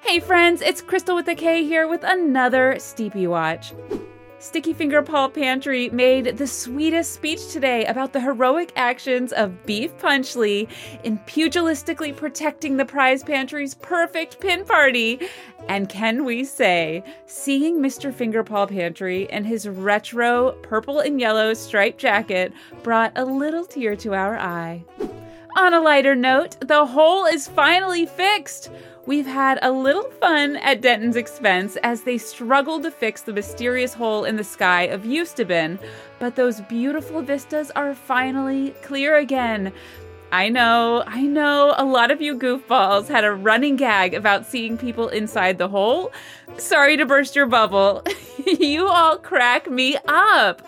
Hey friends, it's Crystal with the K here with another Steepy Watch. Sticky Finger Paul Pantry made the sweetest speech today about the heroic actions of Beef Punchley in pugilistically protecting the prize pantry's perfect pin party. And can we say, seeing Mr. Finger Paul Pantry in his retro purple and yellow striped jacket brought a little tear to our eye. On a lighter note, the hole is finally fixed. We've had a little fun at Denton's expense as they struggle to fix the mysterious hole in the sky of Eustabin, but those beautiful vistas are finally clear again. I know, I know, a lot of you goofballs had a running gag about seeing people inside the hole. Sorry to burst your bubble. you all crack me up.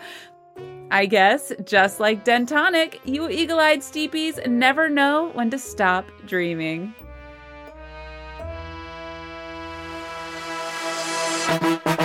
I guess, just like Dentonic, you eagle eyed steepies never know when to stop dreaming. Thank you.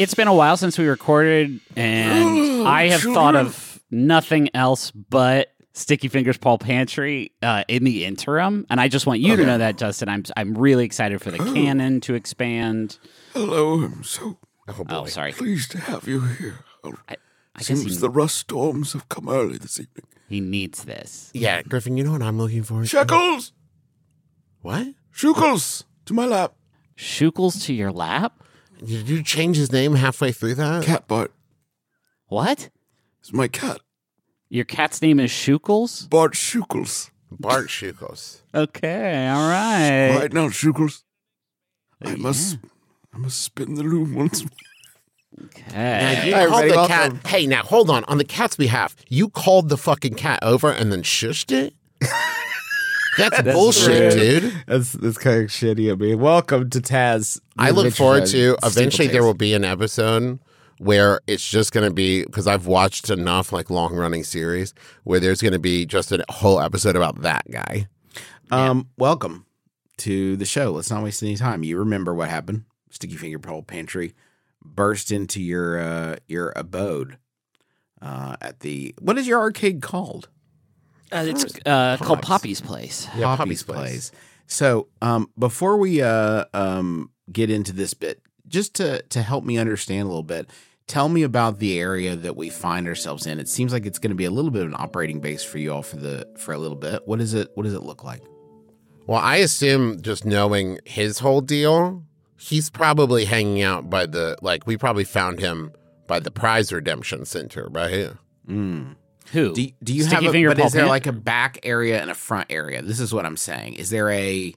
It's been a while since we recorded, and I have thought of nothing else but Sticky Fingers Paul Pantry uh, in the interim, and I just want you to know that, Justin. I'm I'm really excited for the canon to expand. Hello, I'm so Oh, sorry. pleased to have you here. Oh, I, I guess Seems he, the rust storms have come early this evening. he needs this. Yeah, Griffin, you know what I'm looking for? Shekels! What? Shukles To my lap. Shukles to your lap? Did you change his name halfway through that? Cat Bart. What? It's my cat. Your cat's name is Shukels? Bart Shukels. Bart Shukos. Okay, all right. Right now, Shukels. I must I must spin the loom once more. Okay. Now, you Hi, called everybody, the welcome. cat. Hey, now hold on. On the cat's behalf, you called the fucking cat over and then shushed it. That's, bullshit, rude. dude. That's that's kind of shitty of me. Welcome to Taz. I look forward to eventually there will be an episode where it's just going to be because I've watched enough like long running series where there's going to be just a whole episode about that guy. Um, welcome to the show. Let's not waste any time. You remember what happened? Sticky Finger Paul Pantry burst into your uh, your abode uh, at the what is your arcade called? Uh, it's uh, called Poppy's Place. Yeah, Poppy's Poppy's Place. Place. So, um, before we uh, um, get into this bit, just to to help me understand a little bit, tell me about the area that we find ourselves in. It seems like it's going to be a little bit of an operating base for you all for the for a little bit. What is it? What does it look like? Well, I assume just knowing his whole deal, he's probably hanging out by the like we probably found him by the prize redemption center, right? Mm. Who? Do, do you Sticky have a, Finger but Paul is there Pan- like a back area and a front area? This is what I'm saying. Is there a,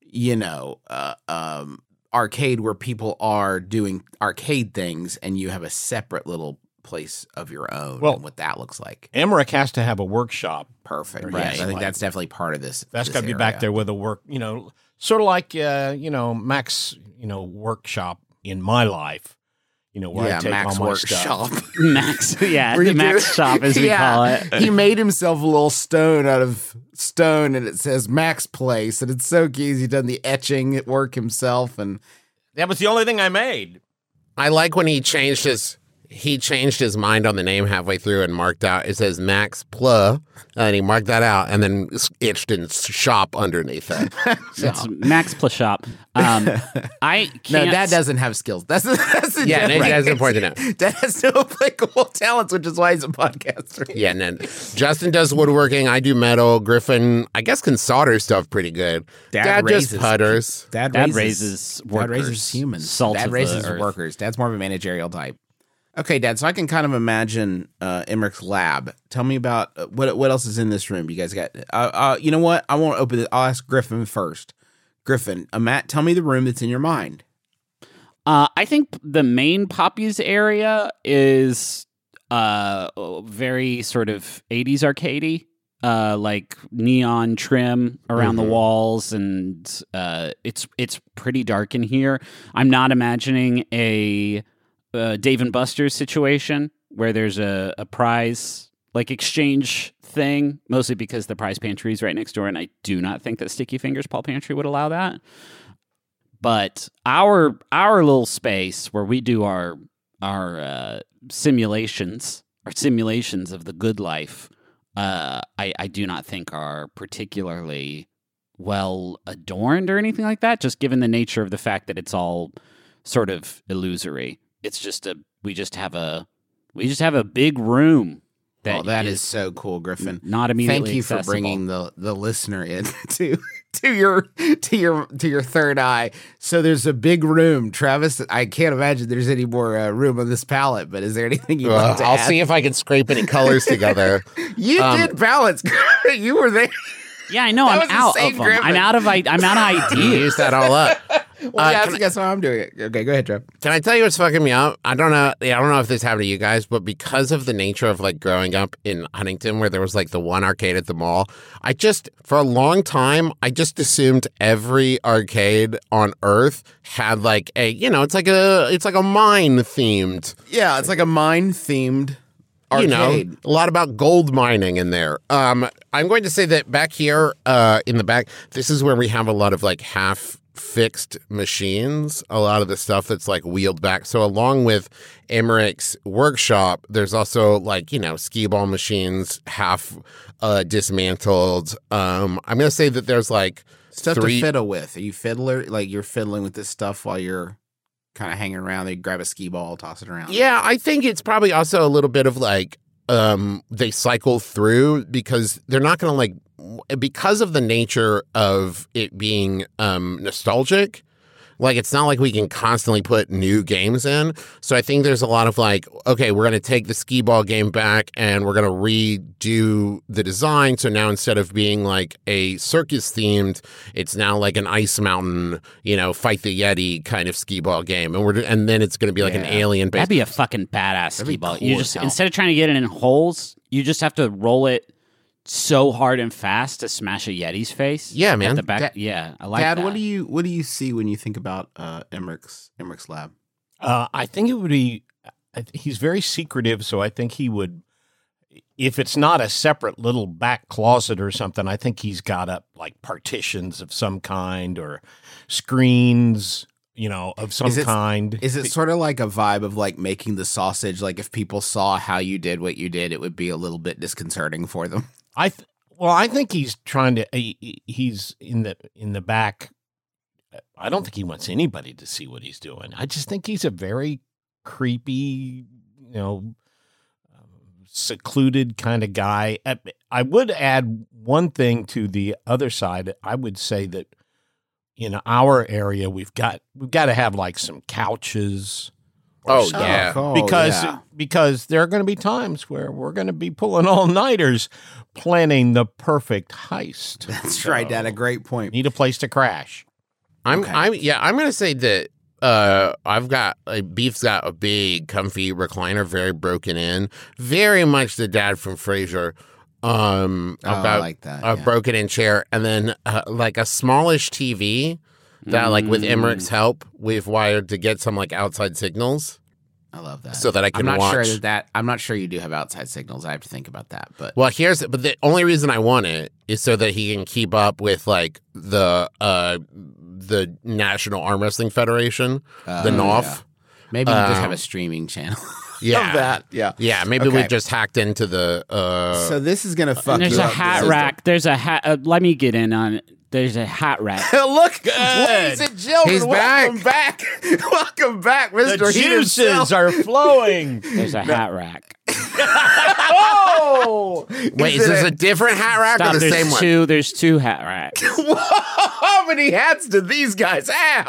you know, uh, um, arcade where people are doing arcade things and you have a separate little place of your own Well- and what that looks like? Emerich has to have a workshop. Perfect. Right. Yes, I think Like- that's definitely part of this. That's got to be area. back there with a work, you know, sort of like, uh, you know, Max, you know, workshop in my life, you know, where yeah, I take Max all my Workshop. stuff. Max. Yeah, Where the you Max shop, as we Yeah. call it. he made himself a little stone out of stone and it says Max Place. And it's so cute. He done the etching at work himself. And That was the only thing I made. I like when he changed his he changed his mind on the name halfway through and marked out it says Max Pla, and he marked that out and then itched in shop underneath it. It's Max Plus Shop. Um, I no, can't. that doesn't have skills. That's, that's a yeah, joke. no, that's important to know. That has no applicable talents, which is why he's a podcaster. Yeah, and then Justin does woodworking. I do metal. Griffin, I guess, can solder stuff pretty good. Dad Dad, just raises- putters. Dad, Dad raises, raises Dad workers. raises humans. Salt Dad of the raises earth. workers. Dad's more of a managerial type. Okay, Dad. So I can kind of imagine uh, Emerich's lab. Tell me about uh, what what else is in this room. You guys got? Uh, uh, you know what? I won't open it. I'll ask Griffin first. Griffin, uh, Matt, tell me the room that's in your mind. Uh, I think the main poppies area is uh very sort of 80s arcadey. Uh, like neon trim around the walls, and uh, it's it's pretty dark in here. I'm not imagining a uh, Dave and Buster's situation where there's a, a prize like exchange thing, mostly because the prize pantry is right next door, and I do not think that Sticky Fingers Paul Pantry would allow that. But our our little space where we do our our uh, simulations, our simulations of the good life, uh, I I do not think are particularly well adorned or anything like that. Just given the nature of the fact that it's all sort of illusory. It's just a we just have a we just have a big room that oh, that is, is so cool, Griffin. not immediately. Thank you for bringing the the listener in to to your to your to your third eye. So there's a big room, Travis. I can't imagine there's any more uh, room on this palette. But is there anything you Uh, want to I'll add? see if I can scrape any colors together. You Um, did palettes. you were there. Yeah, I know. That I'm out of them. Griffin. I'm out of I, I'm out of ideas. use that all up. Well, Uh, yeah, that's, that's how I'm doing it. Okay, go ahead, Trev. Can I tell you what's fucking me up? I don't know. I don't know if this happened to you guys, but because of the nature of like growing up in Huntington, where there was like the one arcade at the mall, I just for a long time I just assumed every arcade on Earth had like a you know it's like a it's like a mine themed Yeah, it's like a mine themed arcade. you know, a lot about gold mining in there. Um, I'm going to say that back here, uh, in the back, this is where we have a lot of like half fixed machines. A lot of the stuff that's like wheeled back. So along with Emerich's workshop, there's also like you know skee ball machines half uh, dismantled. Um, I'm going to say that there's like Stuff three. to fiddle with. Are you fiddler? Like you're fiddling with this stuff while you're kind of hanging around. They grab a skee ball, toss it around. Yeah, I think it's probably also a little bit of like um they cycle through because they're not going to like because of the nature of it being um nostalgic. Like it's not like we can constantly put new games in. So I think there's a lot of like, okay, we're going to take the skee ball game back and we're going to redo the design. So now instead of being like a circus themed, it's now like an ice mountain, you know, fight the yeti kind of skee ball game. And we're and then it's going to be like an alien based That'd be a fucking badass ski ball. cool you just instead of trying to get it in holes, you just have to roll it so hard and fast to smash a yeti's face. Yeah, At man. the back. Dad- yeah, I like Dad, that. what do you what do you see when you think about uh, Emerich's Emerich's lab? Uh, I think it would be. He's very secretive, so I think he would. If it's not a separate little back closet or something, I think he's got up like partitions of some kind or screens, you know, of some Is it- kind. Is it sort of like a vibe of like making the sausage? Like if people saw how you did what you did, it would be a little bit disconcerting for them. I th- well, I think he's trying to. He, he- he's in the in the back. I don't think he wants anybody to see what he's doing. I just think he's a very creepy, you know, secluded kind of guy. I would add one thing to the other side. I would say that in our area, we've got we've got to have like some couches. Or Oh, stuff yeah. cool. because yeah. because there are going to be times where we're going to be pulling all nighters planning the perfect heist. that's right, Dad. A great point. Need a place to crash. I'm Okay. I'm yeah, I'm gonna say that uh I've got like Beef's got a big comfy recliner, very broken in. Very much the dad from Frasier. Um Oh, I've I like that. a yeah. broken in chair and then uh, like a smallish TV that like with Mm. Emerich's help we've wired to get some like outside signals I love that. so that I I'm can not watch. sure that, that I'm not sure you do have outside signals. I have to think about that. But Well, here's but the only reason I want it is so that he can keep up with like the uh the National Arm Wrestling Federation, the uh, NOF. yeah. maybe you just have Um, a streaming channel. Yeah. of that. Yeah. Yeah, maybe Okay. we just hacked into the uh So this is gonna fuck And there's you a up. hat This is- rack. There's a hat. Uh, let me get in on it. There's a hat rack. Look, ladies and gentlemen, He's welcome back. welcome back, The Mister. juices are flowing. There's a hat rack. Oh, Wait, is this a different hat rack Stop. or the There's same one? two. There's two hat racks. How many hats do these guys have?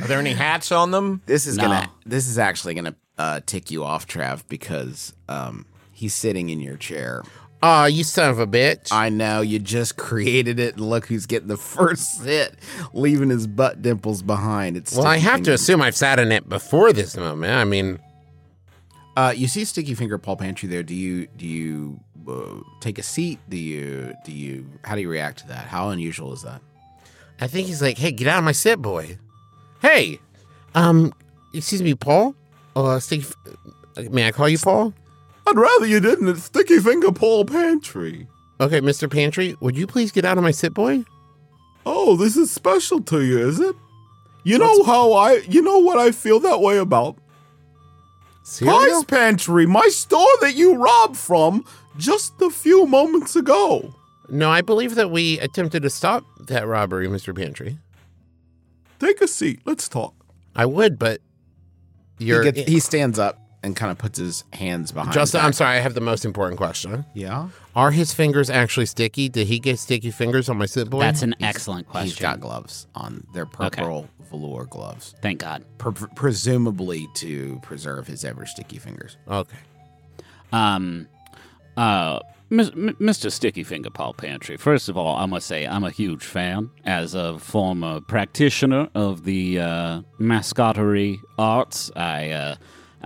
Are there any hats on them? This is No. gonna. This is actually gonna uh, tick you off, Trav, because um, he's sitting in your chair. Aw, you son of a bitch. I know you just created it, and look who's getting the first sit, leaving his butt dimples behind. It's well, I have to assume I've sat in it before this moment. I mean, Uh, you see Sticky Finger Paul Pantry there. Do you do you uh, take a seat? Do you do you? How do you react to that? How unusual is that? I think he's like, hey, get out of my sit, boy. Hey, um, excuse me, Paul? Uh, Sticky, may I call you Paul? I'd rather you didn't at Sticky Finger Paul Pantry. Okay, Mr. Pantry, would you please get out of my sit, boy? Oh, this is special to you, is it? You know how I, you know what I feel that way about? Prize Pantry, my store that you robbed from just a few moments ago. No, I believe that we attempted to stop that robbery, Mr. Pantry. Take a seat. Let's talk. I would, but you're he, gets, he stands up and kind of puts his hands behind. Justin. his I'm sorry, I have the most important question. Yeah, Are his fingers actually sticky? Did he get sticky fingers on my sit, boy? That's an excellent question. he's got gloves on. They're purple velour gloves, Thank God. pre- presumably to preserve his ever sticky fingers. okay. Um, uh, Mr. Sticky Finger Paul Pantry. First of all, I must say I'm a huge fan as a former practitioner of the uh, mascottery arts. I uh,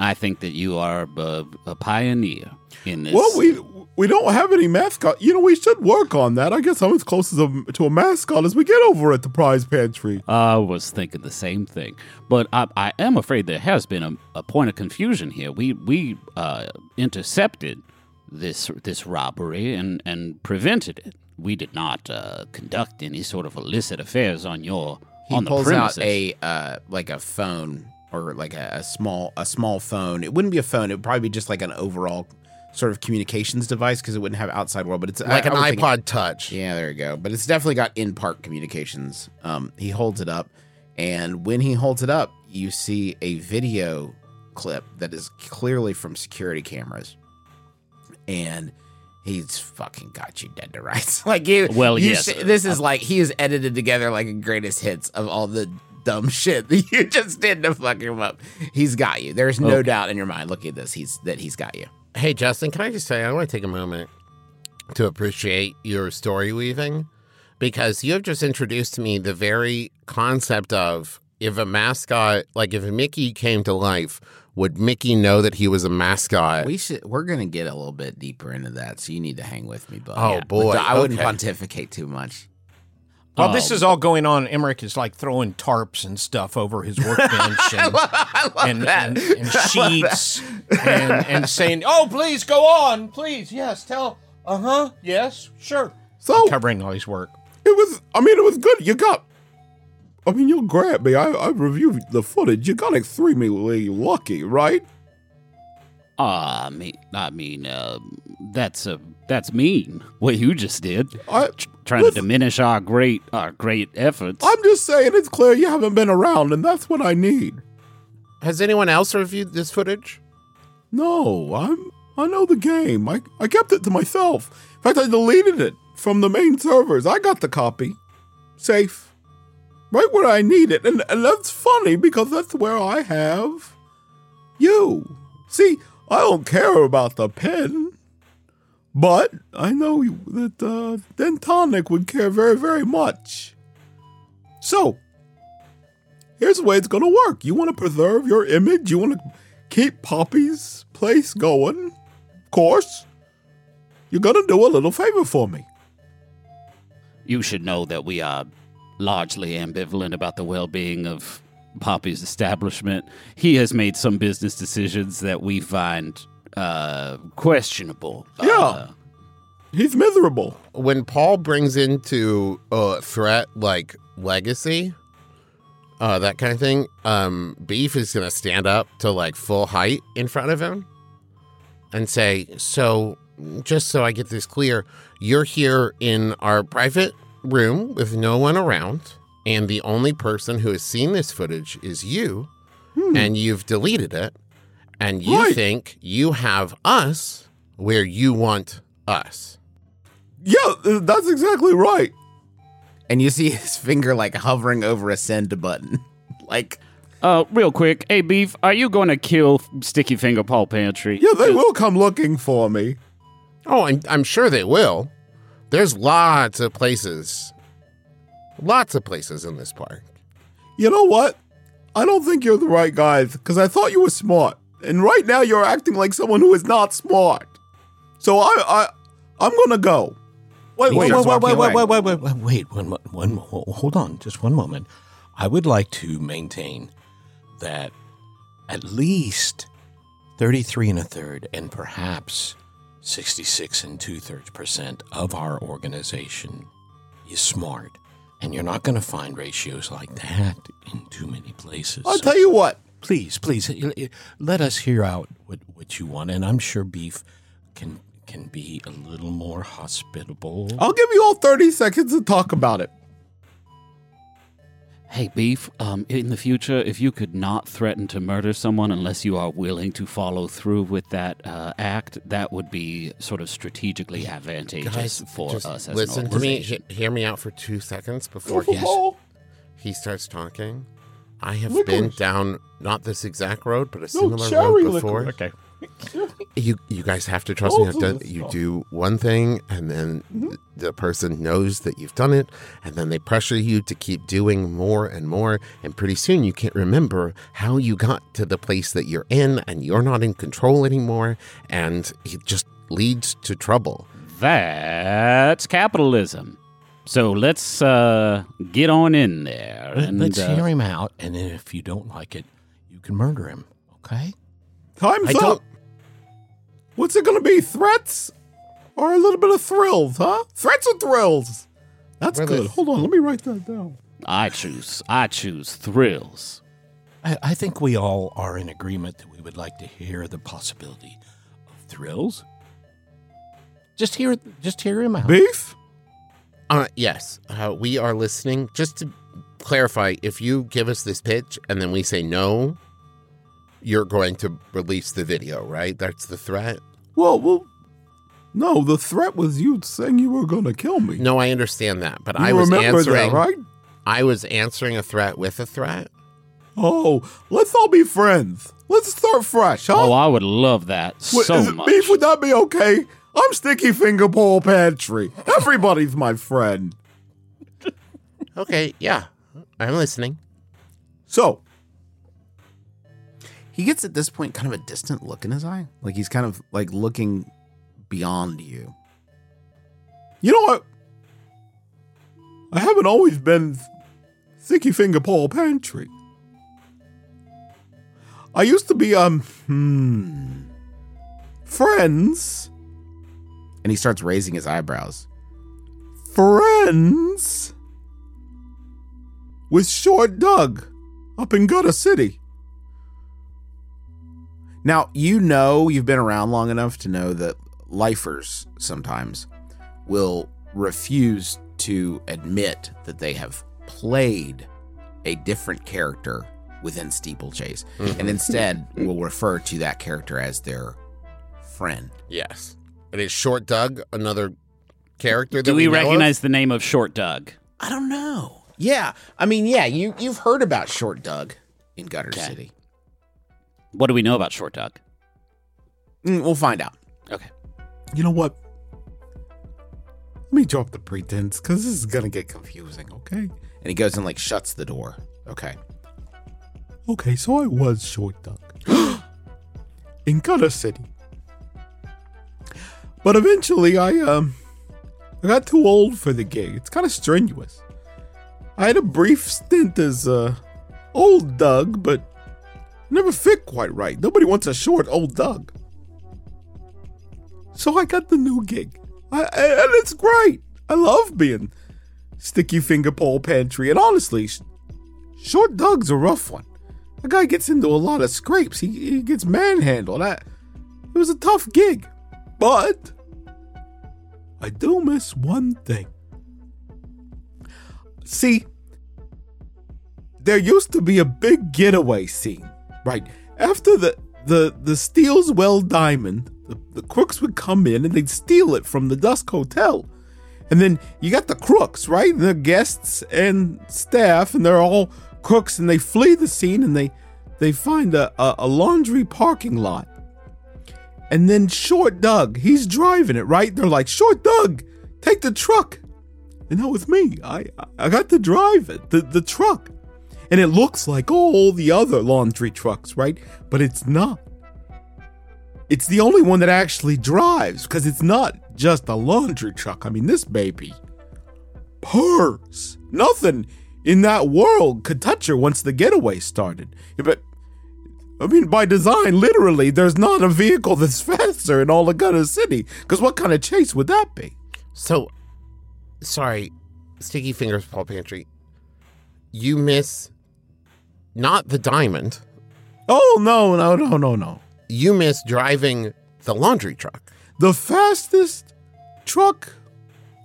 I think that you are a, a pioneer in this. Well, we we don't have any mascot. You know, we should work on that. I guess I'm as close as a, to a mascot as we get over at the Prize Pantry. I was thinking the same thing, but I, I am afraid there has been a, a point of confusion here. We we uh, intercepted this this robbery and and prevented it. We did not uh, conduct any sort of illicit affairs on your He on the pulls premises. out a uh, like a phone or like a, a small a small phone. It wouldn't be a phone. It would probably be just like an overall sort of communications device because it wouldn't have outside world. But it's Like I- an I iPod Touch. Yeah, there you go. But it's definitely got in park communications. Um, he holds it up, and when he holds it up, you see a video clip that is clearly from security cameras, and he's fucking got you dead to rights. like you, Well, you yes. this is like he is edited together like a greatest hits of all the dumb shit that you just did to fuck him up. He's got you. There's no Okay. doubt in your mind. Look at this. He's that he's got you. Hey, Justin, can I just say, I want to take a moment to appreciate your story weaving because you have just introduced to me the very concept of if a mascot, like if Mickey came to life, would Mickey know that he was a mascot? We should. We're gonna get a little bit deeper into that, so you need to hang with me, bud. Oh, boy. I wouldn't Okay. pontificate too much. While this Oh. is all going on, Emerich is like throwing tarps and stuff over his workbench and, and, and, and sheets and, and saying, "Oh, please go on, please, yes, tell, uh huh, yes, sure." So Covering all his work. it was. I mean, it was good. You got. I mean, you'll grabbed me. I, I reviewed the footage. You got extremely lucky, right? Ah, I mean, I mean, uh, that's uh, that's mean. What you just did, I, trying to diminish our great our great efforts. I'm just saying it's clear you haven't been around, and that's what I need. Has anyone else reviewed this footage? No, I'm. I know the game. I, I kept it to myself. In fact, I deleted it from the main servers. I got the copy, safe, right where I need it, and and that's funny because that's where I have you. See, I don't care about the pen, but I know that uh, Dentonic would care very, very much. So, here's the way it's going to work. You want to preserve your image. You want to keep Poppy's place going. Of course, you're going to do a little favor for me. you should know that we are largely ambivalent about the well-being of Poppy's establishment. He has made some business decisions that we find uh, questionable. Yeah. Uh, He's miserable. When Paul brings into a threat like legacy, uh, that kind of thing, um, Beef is going to stand up to like full height in front of him and say, So, just so I get this clear, you're here in our private room with no one around, and the only person who has seen this footage is you, and you've deleted it, and you Right. think you have us where you want us. Yeah, uh, that's exactly right. And you see his finger like hovering over a send button, like Uh, real quick, hey Beef, are you going to kill Sticky Finger Paul Pantry? Yeah, they will come looking for me. Oh, I'm, I'm sure they will. There's lots of places. Lots of places in this park. You know what? I don't think you're the right guy because I thought you were smart, and right now you're acting like someone who is not smart. So I, I, I'm gonna go. Wait, He wait, starts wait, walking wait, wait, away. wait, wait, wait, wait, one, one, hold on, just one moment. I would like to maintain that at least 33 and a third and perhaps 66 and two thirds percent of our organization is smart. And you're not going to find ratios like that in too many places. I'll So tell you what. Please, please, let us hear out what, what you want. And I'm sure Beef can can be a little more hospitable. I'll give you all 30 seconds to talk about it. Hey Beef, um, in the future, if you could not threaten to murder someone unless you are willing to follow through with that uh, act, that would be sort of strategically advantageous Guys, for just us as listen an to me. He- hear me out for two seconds before he, for he starts talking. I have Licorice. been down not this exact road, but a No, similar cherry road before. licorice. Okay. You you guys have to trust me. Both I've done, you are. do one thing, and then Mm-hmm. the person knows that you've done it, and then they pressure you to keep doing more and more, and pretty soon you can't remember how you got to the place that you're in, and you're not in control anymore, and it just leads to trouble. That's capitalism. So let's uh, get on in there. Let- And, Let's uh, hear him out, and then if you don't like it, you can murder him. Okay? Time's I up. don't. What's it gonna be? Threats or a little bit of thrills, huh? Threats or thrills? That's Where good. the- Hold on, let me write that down. I choose. I choose thrills. I, I think we all are in agreement that we would like to hear the possibility of thrills. Just hear, just hear him out. Beef? Uh, yes, uh, we are listening. Just to clarify, if you give us this pitch and then we say no, you're going to release the video, right? That's the threat. Well, well, no. The threat was you saying you were gonna kill me. No, I understand that, but you I was remember answering. that, right? I was answering a threat with a threat. Oh, let's all be friends. Let's start fresh, huh? Oh, I would love that Wait, so is it much. Beef, would that be okay? I'm Sticky Finger Paul Pantry. Everybody's my friend. Okay, yeah, I'm listening. So, He gets at this point kind of a distant look in his eye. Like he's kind of like looking beyond you. you know what? I haven't always been Sticky Finger Paul Pantry. I used to be, um, hmm, friends. And he starts raising his eyebrows. friends with Short Doug up in Gutter City. Now, you know, you've been around long enough to know that lifers sometimes will refuse to admit that they have played a different character within Steeplechase and mm-hmm. instead will refer to that character as their friend. Yes, it is Short Doug, another character. That Do we know of? recognize the name of Short Doug? I don't know. Yeah, I mean, yeah, you you've heard about Short Doug in Gutter Okay. City. What do we know about Short Doug? Mm, we'll find out. Okay. You know what? Let me drop the pretense because this is going to get confusing, okay? And he goes and like shuts the door. Okay. Okay, so I was Short Doug in Gutter City. But eventually I um I got too old for the gig. It's kind of strenuous. I had a brief stint as uh old Doug, but never fit quite right. Nobody wants a short old Doug. So I got the new gig. I, and it's great. I love being Sticky Finger Paul Pantry. And honestly, Short Doug's a rough one. The guy gets into a lot of scrapes. He, he gets manhandled. I, it was a tough gig. But I do miss one thing. See, there used to be a big getaway scene, right? After the the the Steele's Well Diamond, the, the crooks would come in and they'd steal it from the Dusk Hotel. And then you got the crooks, right? The guests and staff, and they're all crooks and they flee the scene and they they find a, a, a laundry parking lot. And then Short Doug, he's driving it, right? They're like, Short Doug, take the truck. And that was me. I I got to drive it, the, the truck. And it looks like all the other laundry trucks, right? But it's not. It's the only one that actually drives because it's not just a laundry truck. I mean, this baby purrs. Nothing in that world could touch her once the getaway started. But I mean, by design, literally, there's not a vehicle that's faster in all of Gutter City. Because what kind of chase would that be? So, sorry, Sticky Fingers Paul Pantry. You miss not the diamond. Oh no, no, no, no, no. You miss driving the laundry truck. The fastest truck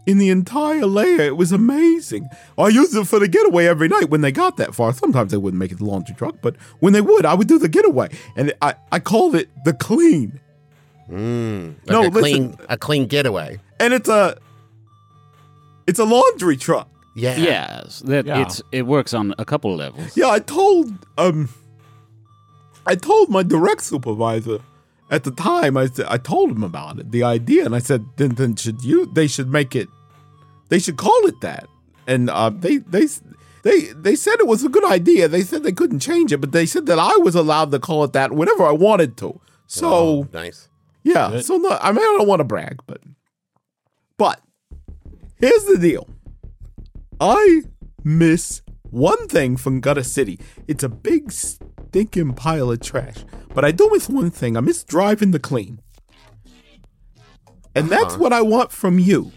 in the entire layer. It was amazing. I used it for the getaway every night when they got that far. Sometimes they wouldn't make it the laundry truck, but when they would, I would do the getaway. And I, I called it the clean. Mm, like No, a clean, listen. a clean getaway. And it's a it's a laundry truck. Yeah. Yes, that Yeah. it's it works on a couple of levels. Yeah, I told um I told my direct supervisor at the time I said I told him about it, the idea, and I said then then should you they should make it they should call it that. And uh they they they they said it was a good idea. They said they couldn't change it, but they said that I was allowed to call it that whenever I wanted to. So Oh, nice. yeah. Good. So no, I mean, I don't want to brag, but but here's the deal. I miss one thing from Gutter City. It's a big stinking pile of trash. But I do miss one thing. I miss driving the clean. And that's what I want from you.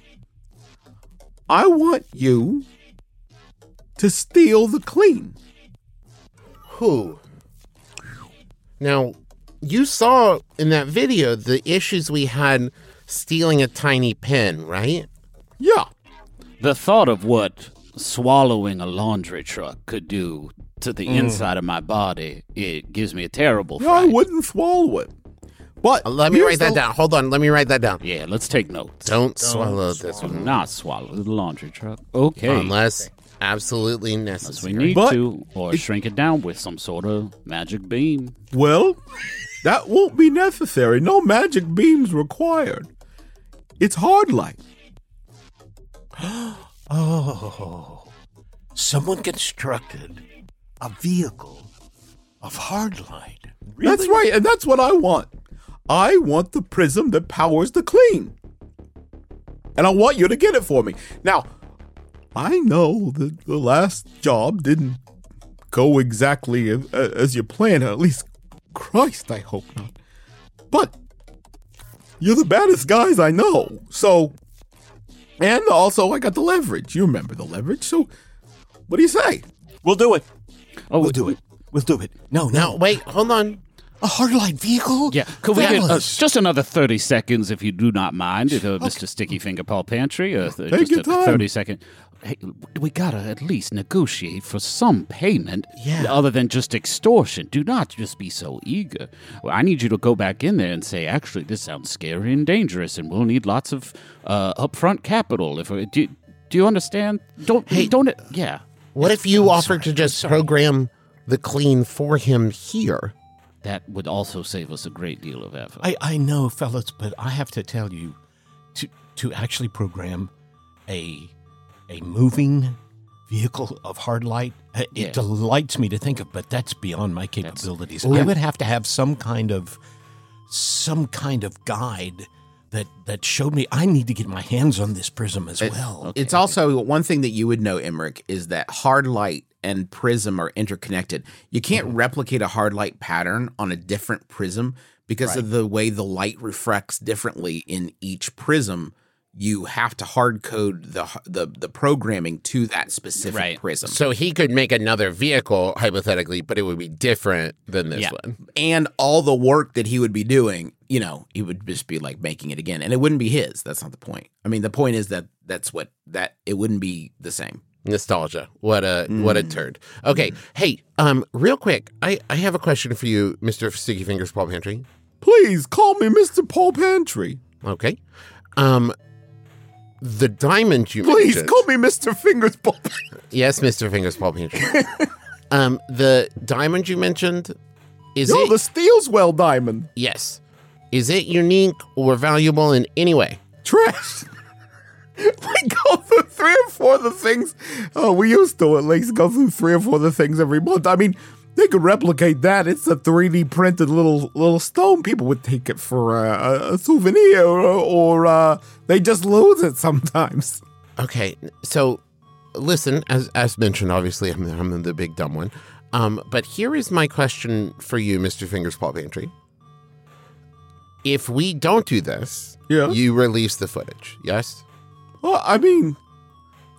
I want you to steal the clean. Who? Now, you saw in that video the issues we had stealing a tiny pen, right? Yeah. The thought of what swallowing a laundry truck could do to the mm. inside of my body, it gives me a terrible Yeah, I wouldn't swallow it. But Uh, Let me here's write that the- down. Hold on. Let me write that down. Yeah, let's take notes. Don't swallow this one not swallow the laundry truck. Okay. unless absolutely necessary. Unless we necessary. need But to, or shrink it down with some sort of magic beam. Well, that won't be necessary. No magic beams required. It's hard light. Oh, someone constructed a vehicle of hard light. That's right, and that's what I want. I want the prism that powers the clean. And I want you to get it for me. Now, I know that the last job didn't go exactly as, as you planned, at least Christ, I hope not. But you're the baddest guys I know. So, and also I got the leverage. You remember the leverage. So, what do you say? We'll do it. Oh, We'll do it. We'll do it. No, no. wait, hold on. A hardline vehicle? Yeah, could we get uh, just another 30 seconds if you do not mind, if, uh, Mr. Sticky Finger Paul Pantry? Uh, th- Take just your a time. 30 second. Hey, we gotta at least negotiate for some payment Yeah. other than just extortion. Do not just be so eager. Well, I need you to go back in there and say, actually, this sounds scary and dangerous, and we'll need lots of uh, upfront capital. If we, do, do you understand? Don't, Hey. don't it? Yeah. What if you offered to just program the clean for him here? That would also save us a great deal of effort. I, I know, fellas, but I have to tell you to to actually program a a moving vehicle of hard light. uh, It Yeah. delights me to think of, but that's beyond my capabilities. I would have to have some kind of some kind of guide that that showed me I need to get my hands on this prism as well. It's also one thing that you would know, Emerich, is that hard light and prism are interconnected. You can't mm-hmm. replicate a hard light pattern on a different prism because of the way the light refracts differently in each prism. You have to hard code the the the programming to that specific Right. prism. So he could make another vehicle, hypothetically, but it would be different than this Yeah. one. and all the work that he would be doing, you know, he would just be like making it again, and it wouldn't be his. That's not the point. I mean, the point is that that's what that it wouldn't be the same. Nostalgia. What a what a turd. Okay. Hey, um, real quick, I, I have a question for you, Mr. Sticky Fingers Paul Pantry. Please call me Mr. Paul Pantry. Okay. Um the diamond you Please mentioned. call me Mr. Fingers Paul. Pantry. yes, Mr. Fingers Paul Pantry. Um, the diamond you mentioned is No, it? the Steelswell diamond. yes. Is it unique or valuable in any way? Trash. we go through three or four of the things. Oh, we used to at least go through three or four of the things every month. I mean, they could replicate that. It's a 3D printed little little stone. People would take it for a, a souvenir, or, or uh, they just lose it sometimes. Okay, so listen, as as mentioned, obviously I'm I'm the big dumb one. Um, but here is my question for you, Mr. Fingers Paul Pantry. If we don't do this, Yeah. you release the footage. Yes. Well, I mean,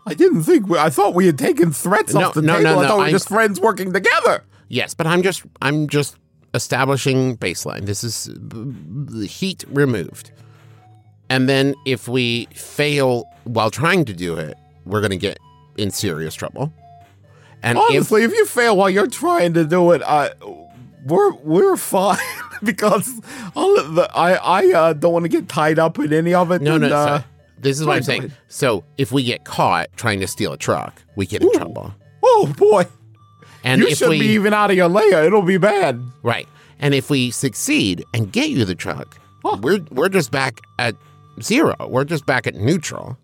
I didn't think. We, I thought we had taken threats No, off the no, table. no, I no, thought we I- were just friends working together. Yes, but I'm just I'm just establishing baseline. This is b- b- heat removed. And then if we fail while trying to do it, we're going to get in serious trouble. And if Honestly, if, you fail while you're trying to do it, uh, we're we're fine because all of the, I I uh, don't want to get tied up in any of it. no, no, and, uh, so this is what I'm saying. So if we get caught trying to steal a truck, we get in Ooh. trouble. oh boy, And you if should we be even out of your layer. It'll be bad. right, and if we succeed and get you the truck, we're we're just back at zero. We're just back at neutral.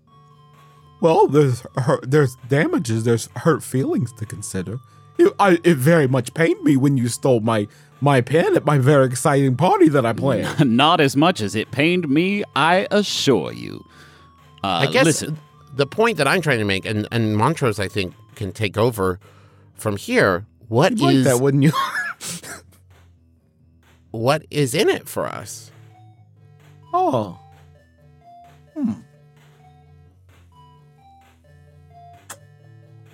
Well, there's hurt, there's damages, there's hurt feelings to consider. It, I, it very much pained me when you stole my my pen at my very exciting party that I planned. Not as much as it pained me, I assure you. Uh, I guess listen, the point that I'm trying to make, and, and Montrose, I think, can take over from here. What You'd like that, wouldn't you? what is in it for us? oh. Hmm.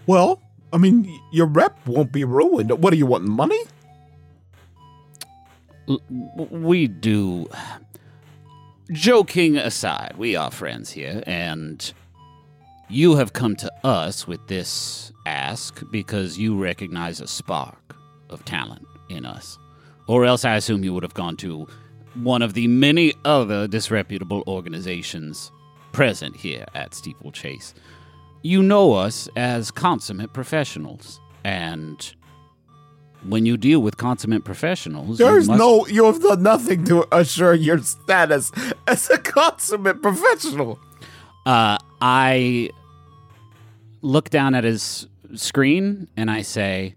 Well, I mean, your rep won't be ruined. What do you want? Money? l- we do. Joking aside, we are friends here, and you have come to us with this ask because you recognize a spark of talent in us. Or else I assume you would have gone to one of the many other disreputable organizations present here at Steeplechase. You know us as consummate professionals, and when you deal with consummate professionals, you There's must- no, you have done nothing to assure your status as a consummate professional. Uh, I look down at his screen and I say,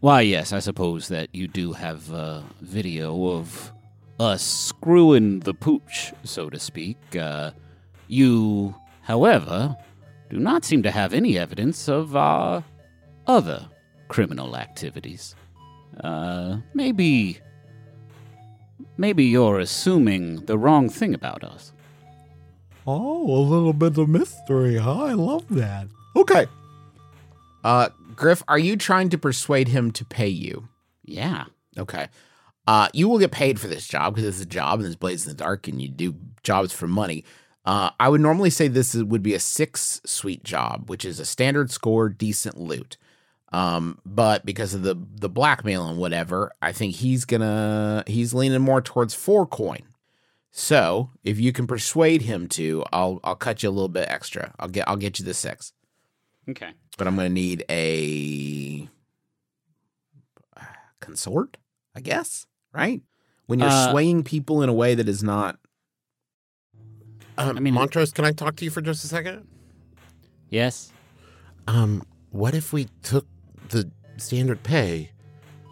"Why, yes, I suppose that you do have a video of us screwing the pooch, so to speak. Uh, you, however, do not seem to have any evidence of our other criminal activities. Uh, maybe, maybe you're assuming the wrong thing about us." Oh, a little bit of mystery, huh? I love that. Okay. Uh, Griff, are you trying to persuade him to pay you? Yeah. Okay. Uh, you will get paid for this job because it's a job and it's Blades in the Dark and you do jobs for money. Uh, I would normally say this would be a six suite job, which is a standard score, decent loot. Um, but because of the the blackmail and whatever, I think he's gonna he's leaning more towards four coin. So if you can persuade him to, I'll I'll cut you a little bit extra. I'll get I'll get you the six, Okay. but I'm gonna need a consort, I guess. Right when you're Uh, swaying people in a way that is not Um, I mean- Montrose, can I talk to you for just a second? Yes. Um, what if we took the standard pay,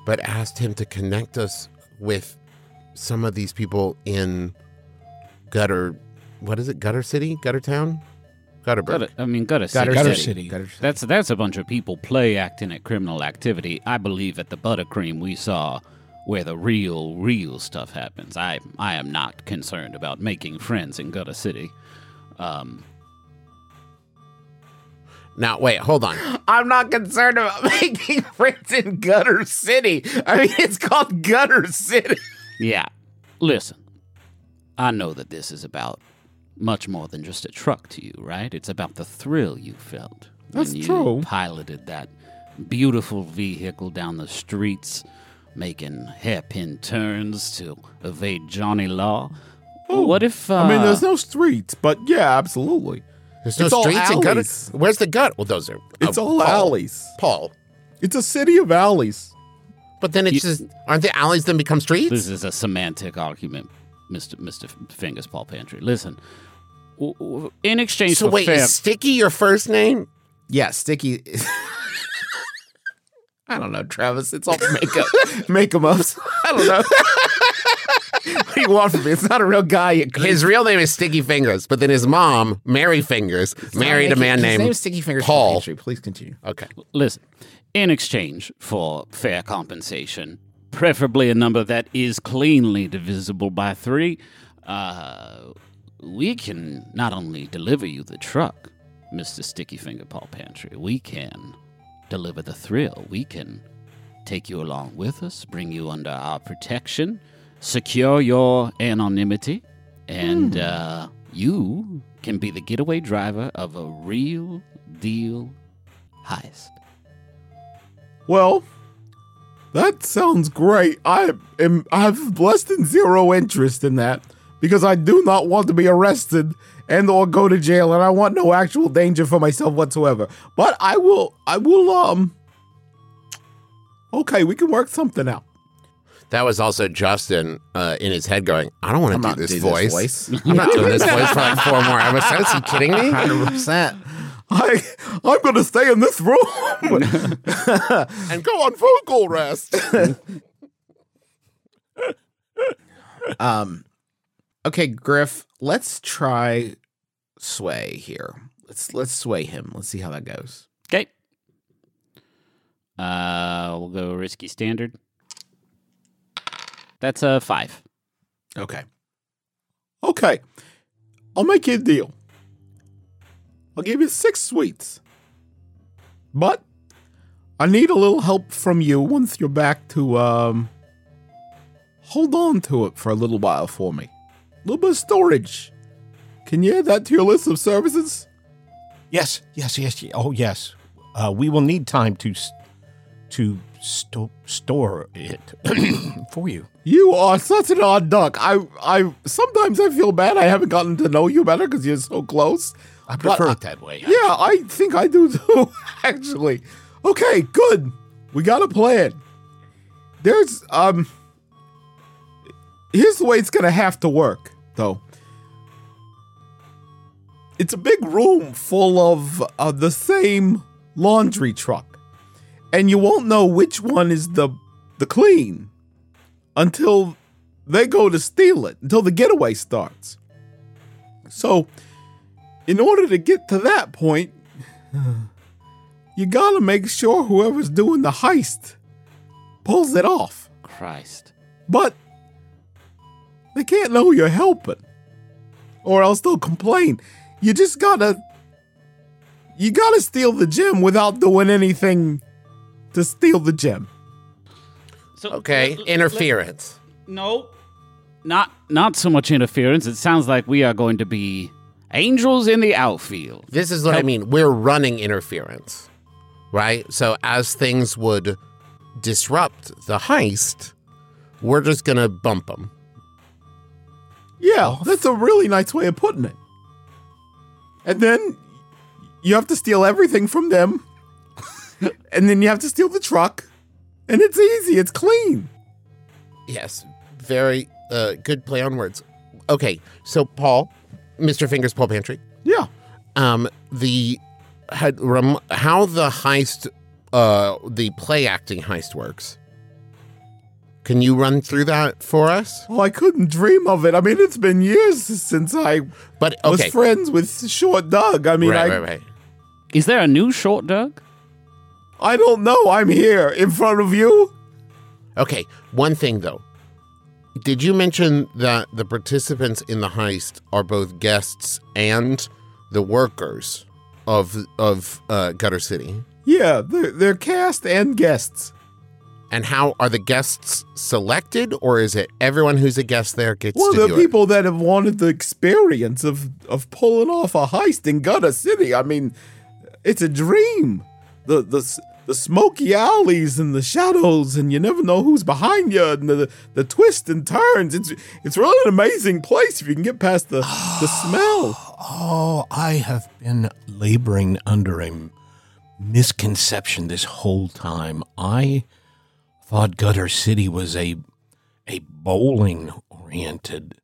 but asked him to connect us with some of these people in Gutter? What is it? Gutter City? Gutter Town? Gutterberg. Gutter, I mean, Gutter City. Gutter, Gutter City. City. Gutter City. That's that's a bunch of people play acting at criminal activity. I believe at the Buttercream we saw where the real, real stuff happens. I I am not concerned about making friends in Gutter City. Um, Now, wait, hold on. I'm not concerned about making friends in Gutter City. I mean, it's called Gutter City. yeah. Listen, I know that this is about much more than just a truck to you, right? It's about the thrill you felt That's when you true. piloted that beautiful vehicle down the streets, making hairpin turns to evade Johnny Law. what if? Uh, I mean, there's no streets, but yeah, absolutely. There's no It's all streets in Gutter. alleys. Where's the gut? Well, those are. Uh, it's oh, all Paul. alleys. Paul, It's a city of alleys. But then it's You- just aren't the alleys then become streets? This is a semantic argument, Mister Mister Fingers Paul Pantry. Listen, w- w- in exchange so for wait, fair, is Sticky your first name? Yeah, sticky. I don't know, Travis. It's all makeup, make 'em ups. I don't know. what do you want from me? It's not a real guy. His real name is Sticky Fingers, but then his mom, Mary Fingers, married a man his named name is Sticky Fingers Paul. Pantry. Please continue. Okay. listen, in exchange for fair compensation, preferably a number that is cleanly divisible by three, uh, we can not only deliver you the truck, Mister Sticky Finger Paul Pantry, we can deliver the thrill. We can take you along with us, bring you under our protection, secure your anonymity, and uh, you can be the getaway driver of a real deal heist. Well, that sounds great. I am I have less than zero interest in that because I do not want to be arrested and or go to jail and I want no actual danger for myself whatsoever. But I will I will um Okay, we can work something out. That was also Justin uh, in his head going, I don't want to do this doing voice. voice. I'm not doing this voice for like four more episodes. you kidding me? Hundred percent. I I'm going to stay in this room. And go on vocal rest. Um, okay, Griff. Let's try sway here. Let's let's sway him. Let's see how that goes. Okay. Uh, we'll go risky standard. That's a five. Okay. okay. I'll make you a deal. I'll give you 6 sweets. But I need a little help from you once you're back to um hold on to it for a little while for me. A little bit of storage. Can you add that to your list of services? Yes, yes, yes. ye- Oh, yes. Uh, we will need time to to sto- store it for you. You are such an odd duck. I I sometimes I feel bad I haven't gotten to know you better because you're so close. I prefer I- it that way. Yeah, I think I do too, actually. Okay, good. We got a plan. There's um here's the way it's gonna have to work, though. It's a big room full of uh, the same laundry truck, and you won't know which one is the the clean until they go to steal it, until the getaway starts. So, in order to get to that point, you gotta make sure whoever's doing the heist pulls it off. Christ. But they can't know you're helping, or else they'll complain. You just gotta, you gotta steal the gem without doing anything to steal the gem. So Okay, interference. No, not not so much interference. It sounds like we are going to be angels in the outfield. This is what I mean. We're running interference, right? So as things would disrupt the heist, we're just gonna bump them. Yeah, that's a really nice way of putting it. And then you have to steal everything from them. and then you have to steal the truck. And it's easy, it's clean. Yes, very uh, good play on words. Okay, so Paul, Mr. Fingers Paul Pantry, Yeah. um, the had, how the heist, uh, the play acting heist works. Can you run through that for us? Oh, I couldn't dream of it. I mean, it's been years since I But was friends with Short Doug. I mean, right, I, right, right. Is there a new short Doug? I don't know. I'm here in front of you. Okay, one thing though. Did you mention that the participants in the heist are both guests and the workers of of uh, Gutter City? Yeah, they're, they're cast and guests. And how are the guests selected, or is it everyone who's a guest there gets Well, to the people that have wanted the experience of of pulling off a heist in Gutter City. I mean, it's a dream. The the the smoky alleys and the shadows, and you never know who's behind you, and the the twists and turns. It's it's really an amazing place if you can get past the the smell. Oh, I have been laboring under a misconception this whole time. I Gutter City was a a bowling oriented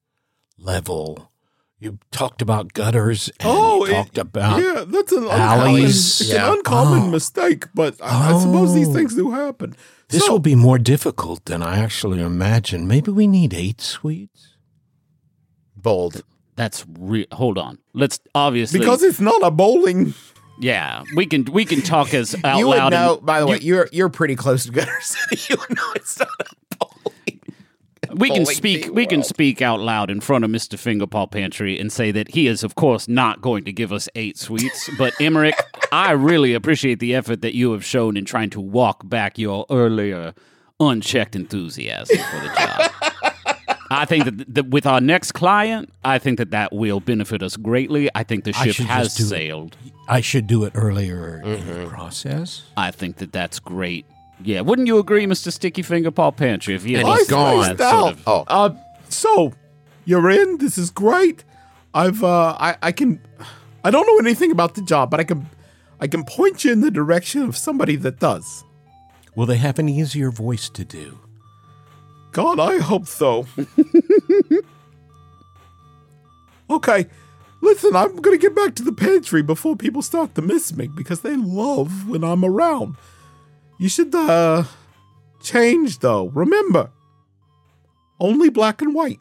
level. You talked about gutters and Oh, you it- talked about yeah, that's an uncommon, alleys. it's Yeah. an uncommon Oh. mistake, but I, I suppose these Oh. things do happen. this So- will be more difficult than I actually imagined. Maybe we need eight suites. Bold. That's re- hold on. Let's obviously because it's not a bowling. Yeah. We can we can talk as out you would loud. and- By the way, you're you're pretty close to Gutter City. You would know it's not a bowling. we can speak we can speak out loud in front of Mr. Finger Paul Pantry and say that he is of course not going to give us eight sweets. but Emerich, I really appreciate the effort that you have shown in trying to walk back your earlier unchecked enthusiasm for the job. I think that, that with our next client, I think that that will benefit us greatly. I think the I ship should has just do it. sailed. I should do it earlier in the process. I think that that's great. Yeah, wouldn't you agree, Mr. Sticky Finger Paul Pantry? If you And had he's I gone. spaced sort of- Oh. Uh, so you're in. This is great. I've uh, I I can. I don't know anything about the job, but I can I can point you in the direction of somebody that does. Will they have an easier voice to do? God, I hope so. okay, listen, I'm gonna get back to the pantry before people start to miss me because they love when I'm around. You should uh change though. Remember, only black and white.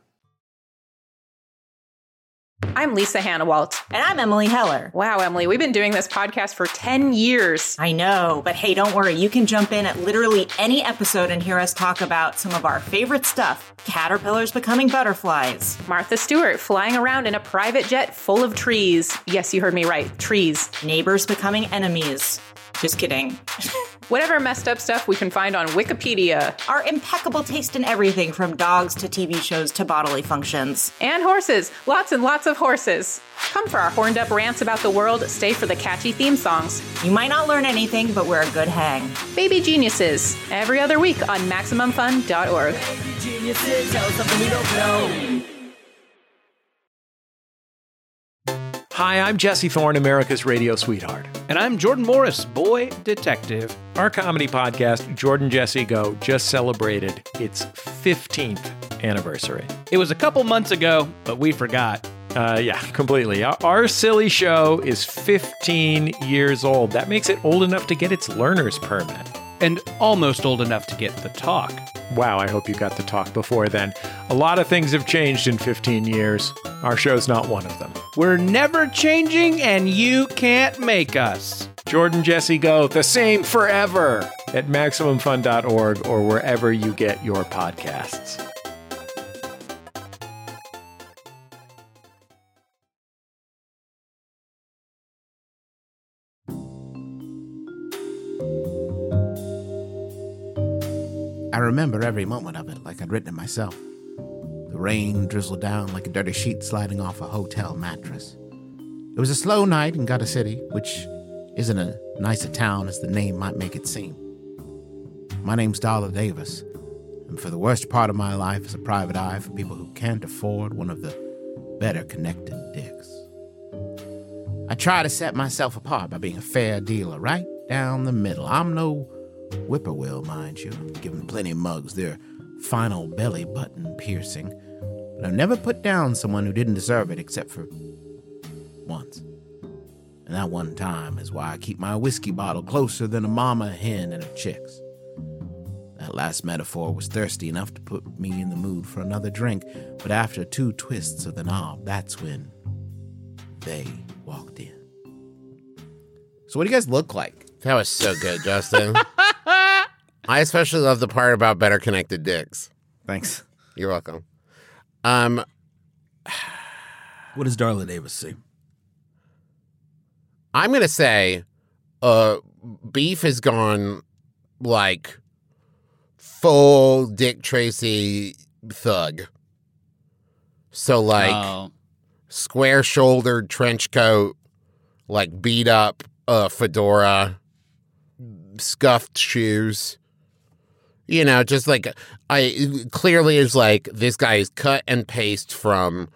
I'm Lisa Hanawalt. And I'm Emily Heller. Wow, Emily, we've been doing this podcast for 10 years. I know, but hey, don't worry. You can jump in at literally any episode and hear us talk about some of our favorite stuff caterpillars becoming butterflies, Martha Stewart flying around in a private jet full of trees. Yes, you heard me right. Trees. neighbors becoming enemies. Just kidding. Whatever messed up stuff we can find on Wikipedia. Our impeccable taste in everything from dogs to TV shows to bodily functions. And horses. Lots and lots of horses. Come for our horned up rants about the world, stay for the catchy theme songs. You might not learn anything, but we're a good hang. Baby Geniuses, every other week on MaximumFun.org. Hi, I'm Jesse Thorne, America's radio sweetheart. And I'm Jordan Morris, boy detective. Our comedy podcast, Jordan Jesse Go, just celebrated its 15th anniversary. It was a couple months ago, but we forgot. Uh, yeah, completely. Our, our silly show is 15 years old. That makes it old enough to get its learner's permit. And almost old enough to get the talk. Wow, I hope you got the talk before then. A lot of things have changed in 15 years. Our show's not one of them. We're never changing, and you can't make us. Jordan Jesse Go, the same forever at MaximumFun.org or wherever you get your podcasts. I remember every moment of it like I'd written it myself. The rain drizzled down like a dirty sheet sliding off a hotel mattress. It was a slow night in Gutter City, which isn't a nice a town as the name might make it seem. My name's Darla Davis, and for the worst part of my life as a private eye for people who can't afford one of the better connected dicks. I try to set myself apart by being a fair dealer, right down the middle. I'm no whippoorwill, mind you. I've given plenty of mugs their final belly button piercing, but I've never put down someone who didn't deserve it except for once. And that one time is why I keep my whiskey bottle closer than a mama hen and her chicks. That last metaphor was thirsty enough to put me in the mood for another drink, but after two twists of the knob, that's when they walked in. So, what do you guys look like? That was so good, Justin. I especially love the part about better connected dicks. Thanks. You're welcome. Um, What does Darla Davis see? I'm gonna say, uh, beef has gone like full Dick Tracy thug. So like Oh. square shouldered trench coat, like beat up uh, fedora, scuffed shoes. You know, just like I clearly is like this guy is cut and paste from.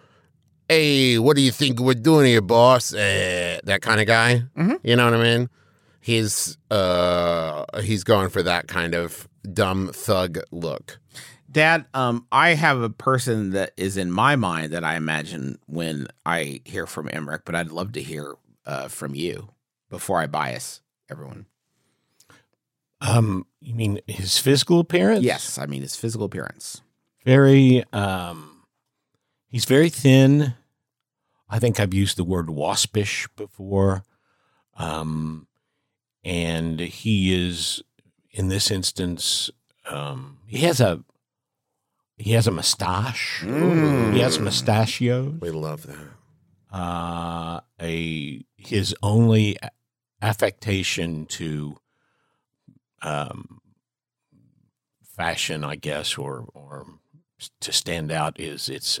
Hey, what do you think we're doing here, boss? Eh, that kind of guy. You know what I mean? He's uh he's going for that kind of dumb thug look. Dad, um, I have a person that is in my mind that I imagine when I hear from Emerich, but I'd love to hear uh, from you before I bias everyone. Um, you mean his physical appearance? Yes, I mean his physical appearance. Very um he's very thin. I think I've used the word waspish before. Um and he is in this instance um he has a he has a mustache. He has mustachios. We love that. Uh a his only affectation to um fashion, I guess, or or to stand out is it's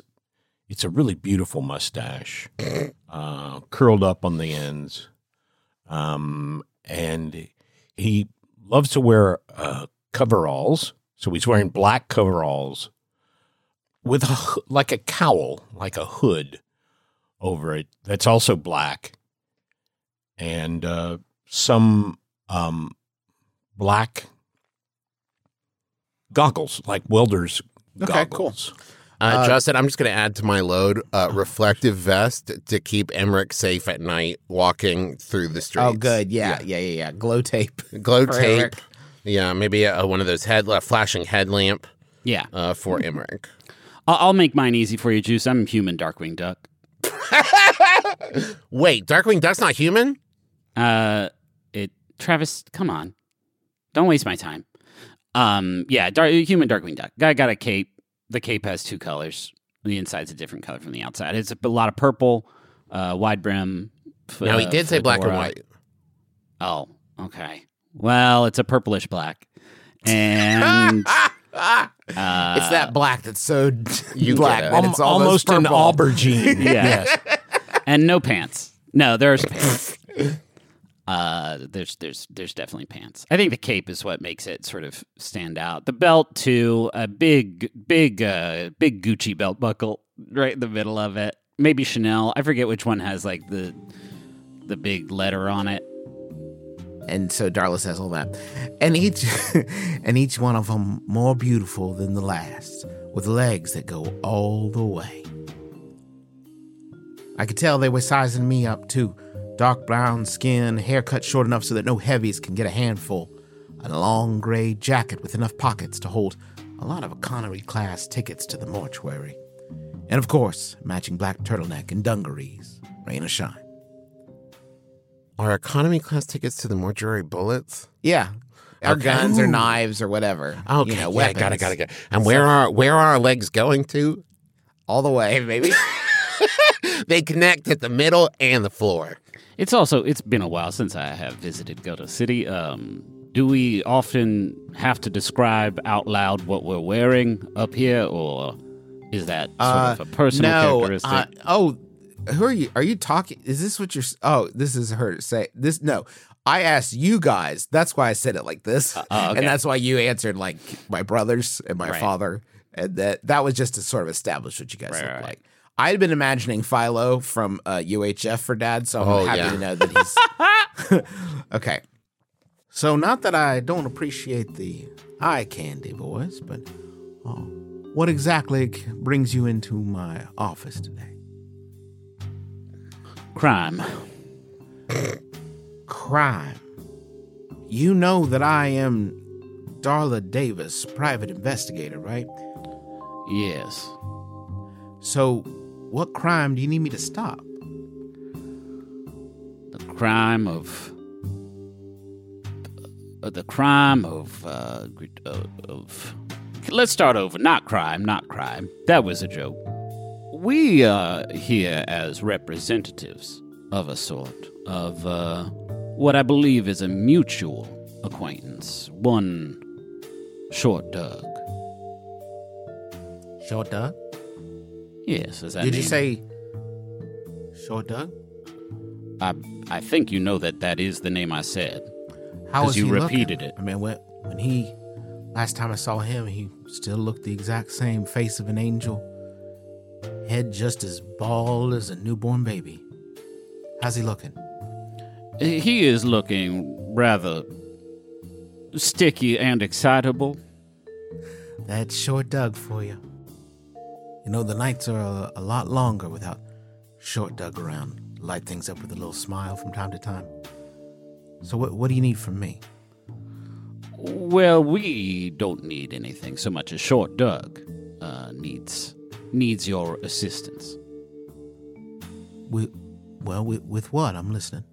it's a really beautiful mustache, uh, curled up on the ends, um, and he loves to wear uh, coveralls. So he's wearing black coveralls with a, like a cowl, like a hood over it. That's also black, and uh, some um, black goggles, like welders' Okay, cool. goggles. Uh, Justin, I'm just going to add to my load uh, reflective vest to keep Emerich safe at night walking through the streets. Oh, good. Yeah, yeah, yeah, yeah. Glow tape. Glow tape. Emerich. Yeah, maybe a, one of those head a flashing headlamp Yeah. uh, for Emerich. I'll, I'll make mine easy for you, Juice. I'm human Darkwing Duck. Wait, Darkwing Duck's not human? Uh, it Travis, come on, don't waste my time. Um, yeah, dar- human Darkwing Duck. Guy got a cape. The cape has two colors. The inside's a different color from the outside. It's a, lot of purple, uh, wide brim. f- Now, he uh, did say black and white. Oh, okay. Well, it's a purplish black, and uh, it's that black that's so You black. it. that Al- it's almost an aubergine. Yeah. and no pants. No, there's pants. Uh, there's there's there's definitely pants. I think the cape is what makes it sort of stand out. The belt too, a big big uh big Gucci belt buckle right in the middle of it. Maybe Chanel. I forget which one has like the the big letter on it. And so Darla says all that, and each and each one of them more beautiful than the last, with legs that go all the way. I could tell they were sizing me up too. Dark brown skin, hair cut short enough so that no heavies can get a handful, and a long gray jacket with enough pockets to hold a lot of economy class tickets to the mortuary. And of course, matching black turtleneck and dungarees, rain or shine. Are economy class tickets to the mortuary bullets? Yeah. Our Okay. guns or knives or whatever. Okay, you know, yeah, weapons. got it, got it, got it. And where are where are our legs going to? All the way, maybe. They connect at the middle and the floor. It's also it's been a while since I have visited Gutter City. Um, do we often have to describe out loud what we're wearing up here, or is that sort of a personal Uh, no, characteristic? uh, oh, who are you? Are you talking? Is this what you're? Oh, this is her say this. No, I asked you guys. That's why I said it like this, oh, okay. and that's why you answered like my brothers and my Right. father, and that that was just to sort of establish what you guys Right, look right. like. I had been imagining Philo from uh, UHF for dad, so I'm Oh, happy yeah. to know that he's okay. So, not that I don't appreciate the eye candy, boys, but oh, what exactly brings you into my office today? Crime. Crime. You know that I am Darla Davis, private investigator, right? Yes. So, what crime do you need me to stop? The crime of. uh, the crime of. Uh, uh, of. Let's start over. Not crime, not crime. That was a joke. We are here as representatives of a sort, of uh, what I believe is a mutual acquaintance. One short Doug. Short Doug? Yes, is that Did you say Short Doug? I, I think you know that that is the name I said. How was you he looking? it. I mean, when, when he last time I saw him, he still looked the exact same face of an angel, head just as bald as a newborn baby. How's he looking? He is looking rather sticky and excitable. That's Short Doug for you. You know, the nights are a, a lot longer without Short Doug around. Light things up with a little smile from time to time. So, what, what do you need from me? Well, we don't need anything so much as Short Doug uh, needs needs your assistance. With, well, with, with what? I'm listening.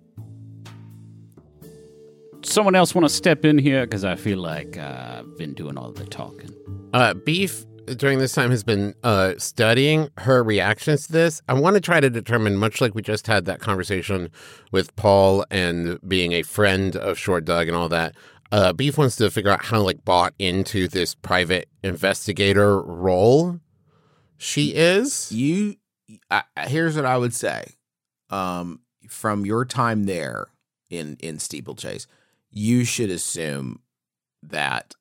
Someone else want to step in here because I feel like uh, I've been doing all the talking. Uh, Beef during this time has been uh, studying her reactions to this. I want to try to determine, much like we just had that conversation with Paul and being a friend of Short Doug and all that. uh, Beef wants to figure out how like bought into this private investigator role she is. You, I, here's what I would say. Um, from your time there in in steeplechase, you should assume that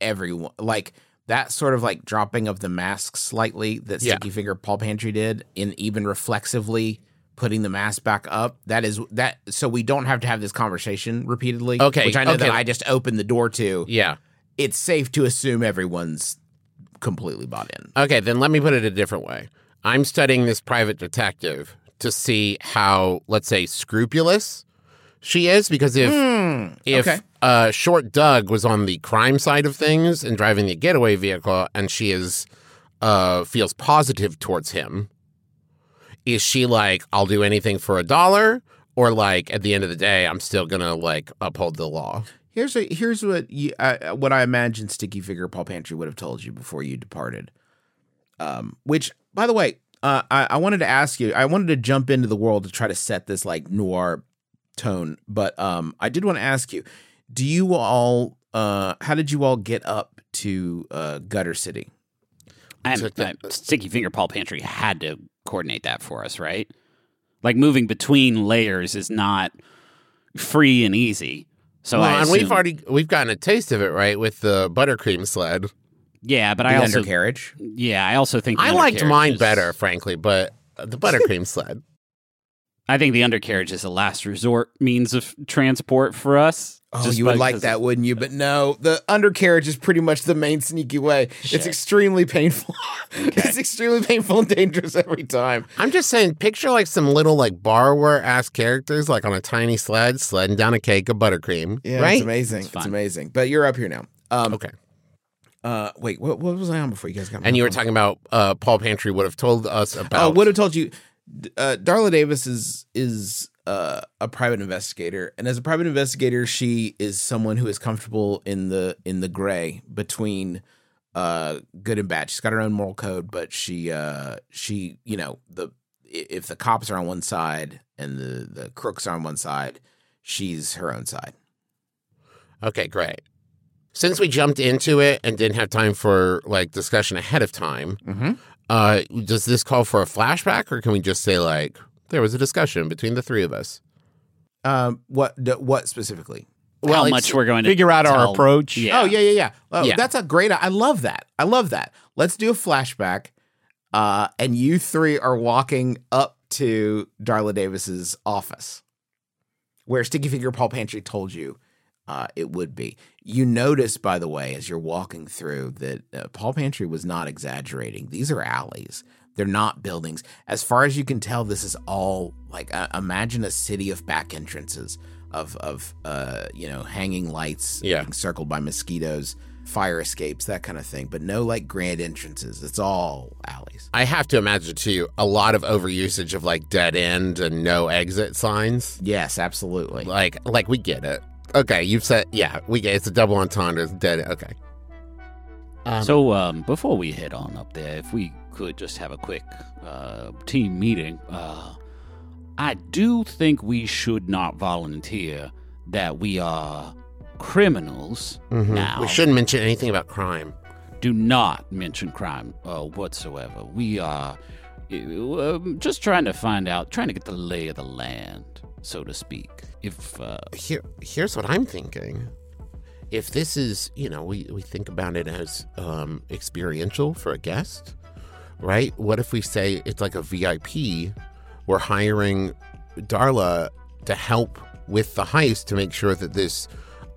everyone like that sort of like dropping of the mask slightly that Yeah. Finger Paul Pantry did, and even reflexively putting the mask back up. That is that. So we don't have to have this conversation repeatedly. Okay, which I know that. I just opened the door to. Yeah. It's safe to assume everyone's completely bought in. Okay, then let me put it a different way. I'm studying this private detective to see how, let's say, scrupulous she is, because if hmm, if okay. Uh, Short Doug was on the crime side of things and driving the getaway vehicle, and she is uh, feels positive towards him, is she like, I'll do anything for a dollar, or like at the end of the day, I'm still gonna like uphold the law? Here's a, here's what you, uh, what I imagine Sticky Finger Paul Pantry would have told you before you departed. Um, which, by the way, uh, I, I wanted to ask you. I wanted to jump into the world to try to set this like noir tone, but um, I did want to ask you: Do you all? Uh, how did you all get up to uh, Gutter City? And Took the- uh, Sticky Finger Paul Pantry had to coordinate that for us, right? Like moving between layers is not free and easy. So well, I and we've already we've gotten a taste of it, right, with the buttercream sled. yeah, but The I also undercarriage. yeah, I also think the I liked mine is- better, frankly, but the buttercream sled. I think the undercarriage is a last resort means of transport for us. Oh, you would like that, wouldn't you? But no, the undercarriage is pretty much the main sneaky way. It's extremely painful. it's extremely painful and dangerous every time. I'm just saying, picture like some little like borrower ass characters, like on a tiny sled, sledding down a cake of buttercream. Yeah, right? it's amazing. It's It's, amazing. But you're up here now. Um, Okay. Uh, wait, what, what was I on before you guys got? me And you were off talking about uh, Paul Pantry would have told us Oh, about. would have told you. Uh, Darla Davis is is uh, a private investigator, and as a private investigator, she is someone who is comfortable in the in the gray between uh, good and bad. She's got her own moral code, but she uh, she you know the if the cops are on one side and the the crooks are on one side, she's her own side. Okay, great. Since we jumped into it and didn't have time for like discussion ahead of time, Mm-hmm. Uh, does this call for a flashback, or can we just say like there was a discussion between the three of us? Um, what d- what specifically? how it's- much we're going to Figure out our approach. Yeah. Oh yeah, yeah, yeah. Oh, Yeah. That's a great. I love that. I love that. Let's do a flashback. Uh, and you three are walking up to Darla Davis's office, where Sticky Finger Paul Pantry told you uh, it would be. You notice, by the way, as you're walking through, that uh, Paul Pantry was not exaggerating. These are alleys. They're not buildings. As far as you can tell, this is all like uh, imagine a city of back entrances of of uh, you know hanging lights, Yeah. being circled by mosquitoes, fire escapes, that kind of thing. But no like grand entrances. It's all alleys. I have to imagine too a lot of overusage of like dead end and no exit signs. Yes, absolutely. Like, like we get it. Okay, you've said yeah, we get it's a double entendre. It's dead. Okay. Um, So um, before we head on up there, if we could just have a quick uh, team meeting, uh, I do think we should not volunteer that we are criminals mhm. now. we shouldn't mention anything about crime. do not mention crime uh, whatsoever. We are uh, um, just trying to find out, trying to get the lay of the land, so to speak. If uh, Here, here's what I'm thinking. If this is, you know, we, we think about it as um, experiential for a guest, right? What if we say it's like a VIP? We're hiring Darla to help with the heist to make sure that this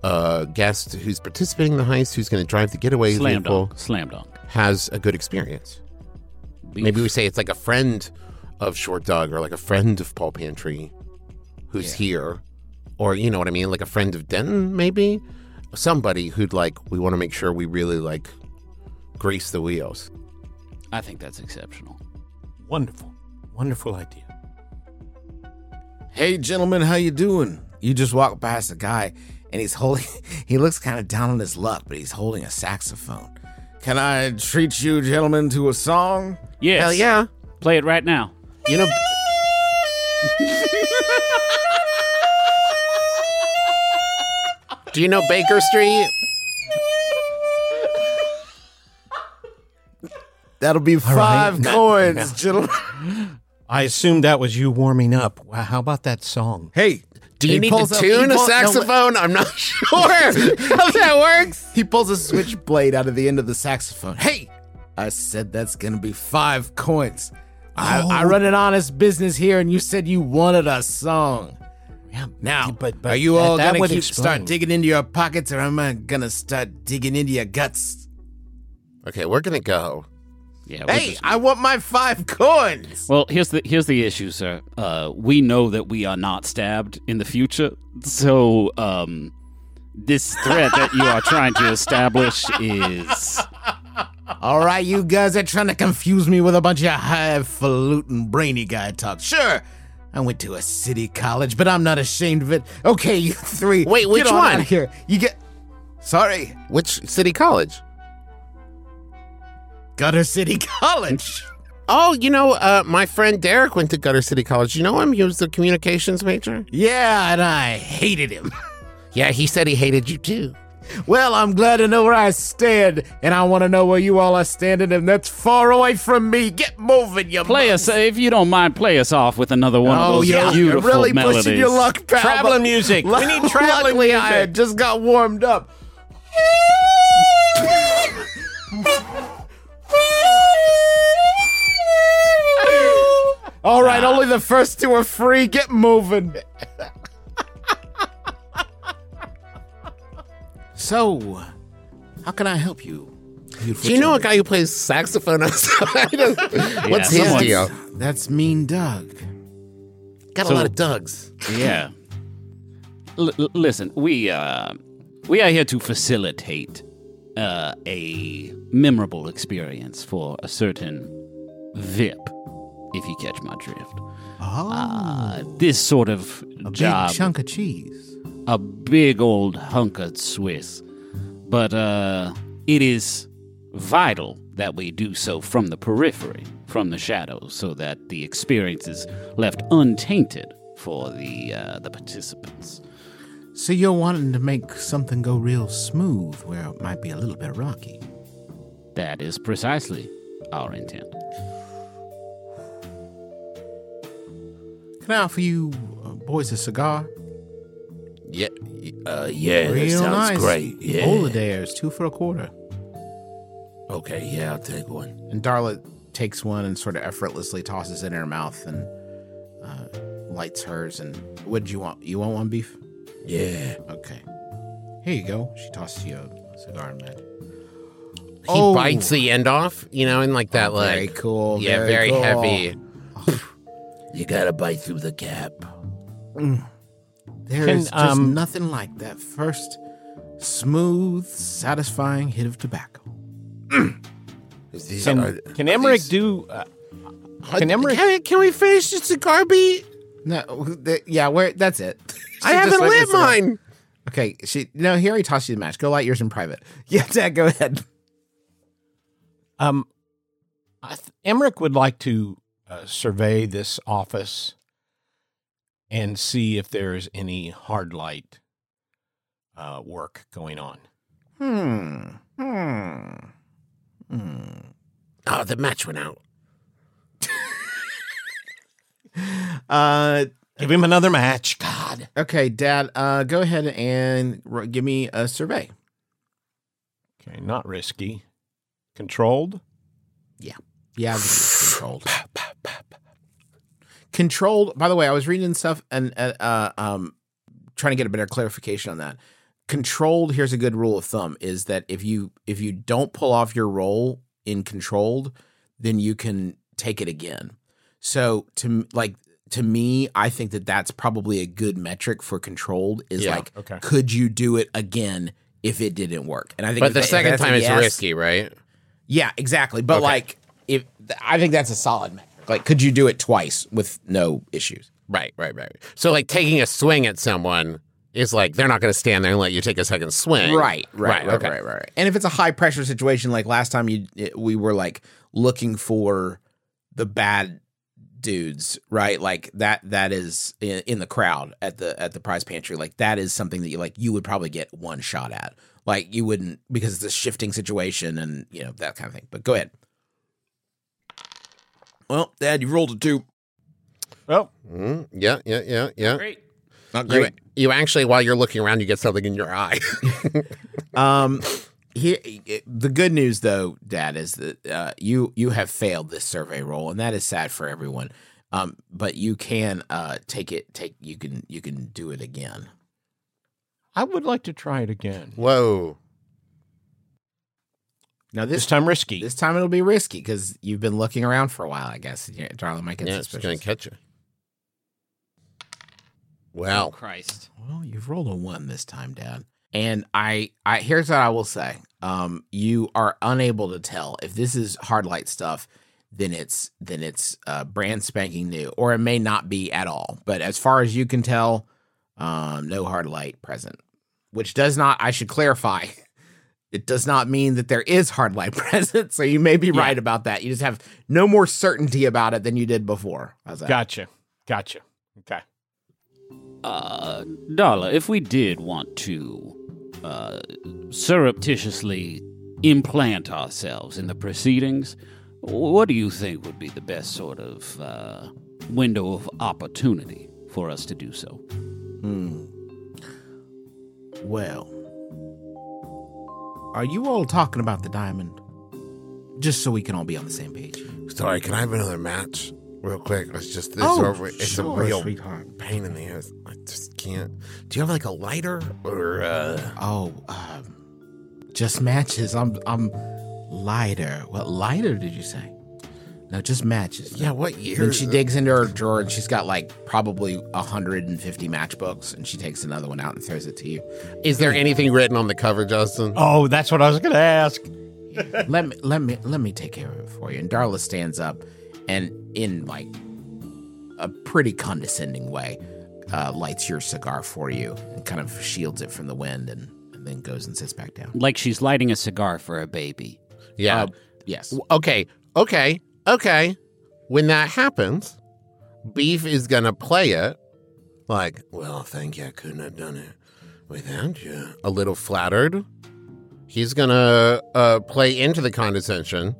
uh, guest who's participating in the heist, who's going to drive the getaway slam vehicle, dunk, slam dunk. has a good experience. Beef. Maybe we say it's like a friend of Short Doug or like a friend of Paul Pantry who's here. Or, you know what I mean? Like a friend of Denton, maybe? Somebody who'd like, we want to make sure we really like grease the wheels. I think that's exceptional. Wonderful. Wonderful idea. Hey, gentlemen, how you doing? You just walk past a guy, and he's holding. He looks kind of down on his luck, but he's holding a saxophone. Can I treat you, gentlemen, to a song? Yes. Hell yeah. Play it right now. You know, Do you know Baker Street? That'll be five No, coins, no. gentlemen. I assumed that was you warming up. How about that song? Hey, Do you he need pulls to up- tune a pulls- no, saxophone? I'm not sure how that works. He pulls a switchblade out of the end of the saxophone. Hey, I said that's gonna be five coins. I, I oh. run an honest business here, and you said you wanted a song. Yeah, Now, but, but are you all that gonna would keep, start digging into your pockets, or am I gonna start digging into your guts? Okay, we're gonna go. Yeah. Hey, just- I want my five coins. well, here's the here's the issue, sir. Uh, we know that we are not stabbed in the future, so um, this threat that you are trying to establish is All right, you guys are trying to confuse me with a bunch of highfalutin brainy guy talk. Sure, I went to a city college, but I'm not ashamed of it. Okay, you three. Wait, which get on one? here. You get. Sorry, Which city college? Gutter City College. Oh, you know, uh, my friend Derek went to Gutter City College. You know him? He was the communications major. Yeah, and I hated him. Yeah, he said he hated you too. Well, I'm glad to know where I stand, and I want to know where you all are standing, and that's far away from me. Get moving, you play us if you don't mind. Play us off with another one of Oh, those yeah, you're really melodies. pushing your luck, pal. Traveling but- music. We need traveling Luckily, I music. had just got warmed up. All right, only the first two are free. Get moving. So, how can I help you? Do you know a guy who plays saxophone outside? What's his someone's- deal? That's Mean Doug. Got So- a lot of Dougs. Yeah. L- l- listen, we uh, we are here to facilitate uh, a memorable experience for a certain VIP, if you catch my drift. Oh, Uh, this sort of a job, big chunk of cheese. A big old hunk of Swiss, but uh, it is vital that we do so from the periphery, from the shadows, so that the experience is left untainted for the uh, the participants. So you're wanting to make something go real smooth where it might be a little bit rocky. That is precisely our intent. Can I offer you uh, boys a cigar? Yeah, uh, yeah, Real nice. Yeah. Bolidairs, two for a quarter. Okay, yeah, I'll take one. And Darla takes one and sort of effortlessly tosses it in her mouth and uh, lights hers. And what do you want? You want one beef? Yeah. Okay. Here you go. She tosses you a cigar in bed. He Oh. bites the end off, you know, and like that, Oh, like very cool, Yeah, very very, cool. heavy. you gotta bite through the gap. There Can, is just um, nothing like that first smooth, satisfying hit of tobacco. These Can, are- can are Emerich these- do? Uh, can Emerich? Can, can we finish the cigar beat? No, th- yeah, where that's it. I haven't lit the lit cigar. mine. Okay, she no. He already tossed you the match. Go light yours in private. Yeah, Dad, go ahead. Um, I th- Emerich would like to uh, survey this office and see if there's any hard light uh, work going on. Hmm. Hmm. Hmm. Oh, the match went out. Uh. Give him another match. God. Okay, Dad. Uh, go ahead and r- give me a survey. Okay, not risky. Controlled. Yeah, Yeah. controlled. Controlled. By the way, I was reading stuff and uh, uh, um, trying to get a better clarification on that. Controlled. Here's a good rule of thumb: is that if you if you don't pull off your roll in controlled, then you can take it again. So to like to me, I think that that's probably a good metric for controlled. Is Yeah, like, okay. could you do it again if it didn't work? And I think, But the that- second time it's yes- risky, right? yeah, exactly. But Okay. like, if I think that's a solid metric. Like, could you do it twice with no issues? Right, right, right. So, like, taking a swing at someone is like they're not going to stand there and let you take a second swing. Right, right, right, okay. right, right, right. And if it's a high pressure situation, like last time, you it, we were like looking for the bad dudes, right? Like that that is in, in the crowd at the at the prize pantry. Like that is something that you like you would probably get one shot at. Like you wouldn't because it's a shifting situation and you know that kind of thing. But go ahead. Well, Dad, you rolled a two. Oh, Mm, yeah, yeah, yeah, yeah. Great. Not You, great. you actually, while you're looking around, you get something in your eye. Um, here, the good news though, Dad, is that uh, you you have failed this survey roll, and that is sad for everyone. Um, but you can uh take it. Take you can you can do it again. I would like to try it again. Whoa. Now This this time risky. this time it'll be risky because you've been looking around for a while. I guess yeah, Darla might get Yeah, it's going suspicious. to catch you. Oh, Christ. Well, you've rolled a one this time, Dad. And I, I here's what I will say. Um, you are unable to tell if this is hard light stuff. Then it's then it's uh, brand spanking new, or it may not be at all. But as far as you can tell, um, no hard light present. Which does not. I should clarify. It does not mean that there is hard light present. So you may be right about that. You just have no more certainty about it than you did before. How's that? Gotcha. Gotcha. Okay. Uh, Darla, if we did want to uh, surreptitiously implant ourselves in the proceedings, what do you think would be the best sort of uh, window of opportunity for us to do so? Hmm. Well, are you all talking about the diamond? Just so we can all be on the same page. Sorry, can I have another match real quick? It's just this Oh, over. It's sure, a real sweetheart. pain in the ass. I just can't. Do you have like a lighter or uh Oh, um, just matches. I'm I'm lighter. What lighter did you say? No, just matches. yeah? What year? Then she digs into her drawer and she's got like probably 150 matchbooks and she takes another one out and throws it to you. Is there anything written on the cover, Justin? Oh, that's what I was going to ask. let me let me let me take care of it for you. And Darla stands up and in like a pretty condescending way, uh, lights your cigar for you and kind of shields it from the wind and, and then goes and sits back down. Like she's lighting a cigar for a baby. Yeah. Uh, yes. Okay. Okay. Okay. When that happens, Beef is gonna play it like, well, thank you. I couldn't have done it without you. A little flattered. He's gonna uh, play into the condescension.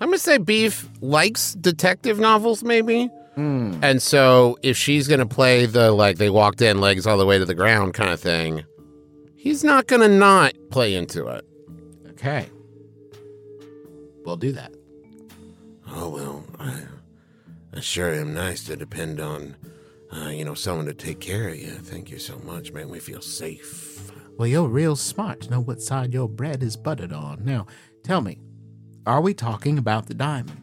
I'm gonna say Beef likes detective novels, maybe. Hmm. And so if she's gonna play the like they walked in legs all the way to the ground kind of thing, he's not gonna not play into it. Okay. We'll do that. Oh well, I, I sure am nice to depend on, uh, you know, someone to take care of you. Thank you so much, man. me feel safe. Well, you're real smart to know what side your bread is buttered on. Now, tell me, are we talking about the diamond?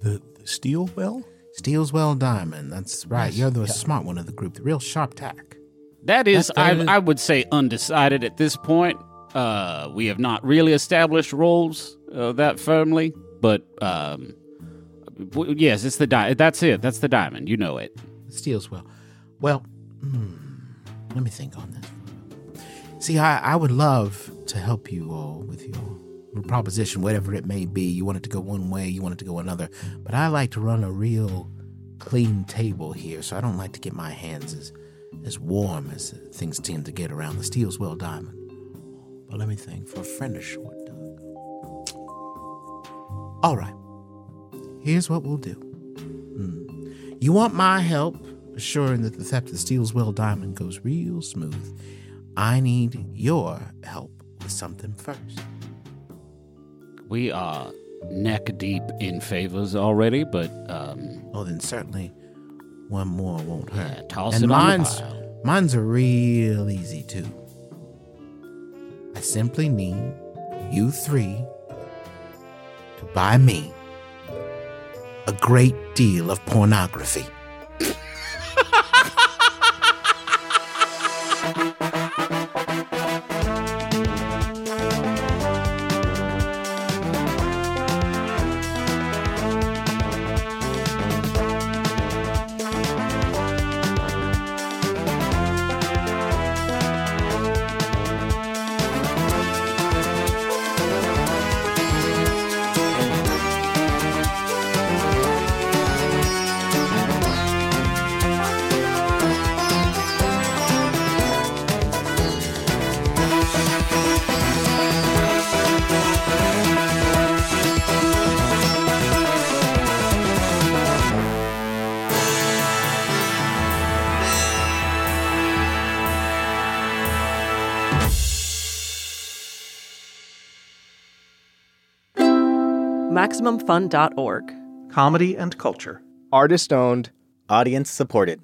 The, the steel well? Steelswell Diamond. That's right. You're the smart one of the group, the real sharp tack. That is, That- that I, is- I would say, undecided at this point. Uh, we have not really established roles uh, that firmly, but um, w- yes, it's the di- That's it. That's the diamond. You know it. Steelswell. Well, hmm, let me think on this. See, I, I would love to help you all with your proposition, whatever it may be. You want it to go one way, you want it to go another. But I like to run a real clean table here, so I don't like to get my hands as, as warm as things tend to get around the Steelswell Diamond. But let me think. For a friend of Short. All right. Here's what we'll do. Hmm. You want my help assuring that the theft of the Steelswell Diamond goes real smooth. I need your help with something first. We are neck deep in favors already, but um, Oh, then certainly one more won't hurt. yeah, toss and it on the mine's pile. mine's are real easy too. I simply need you three buy me a great deal of pornography. MaximumFun.org. Comedy and culture. Artist owned, audience supported.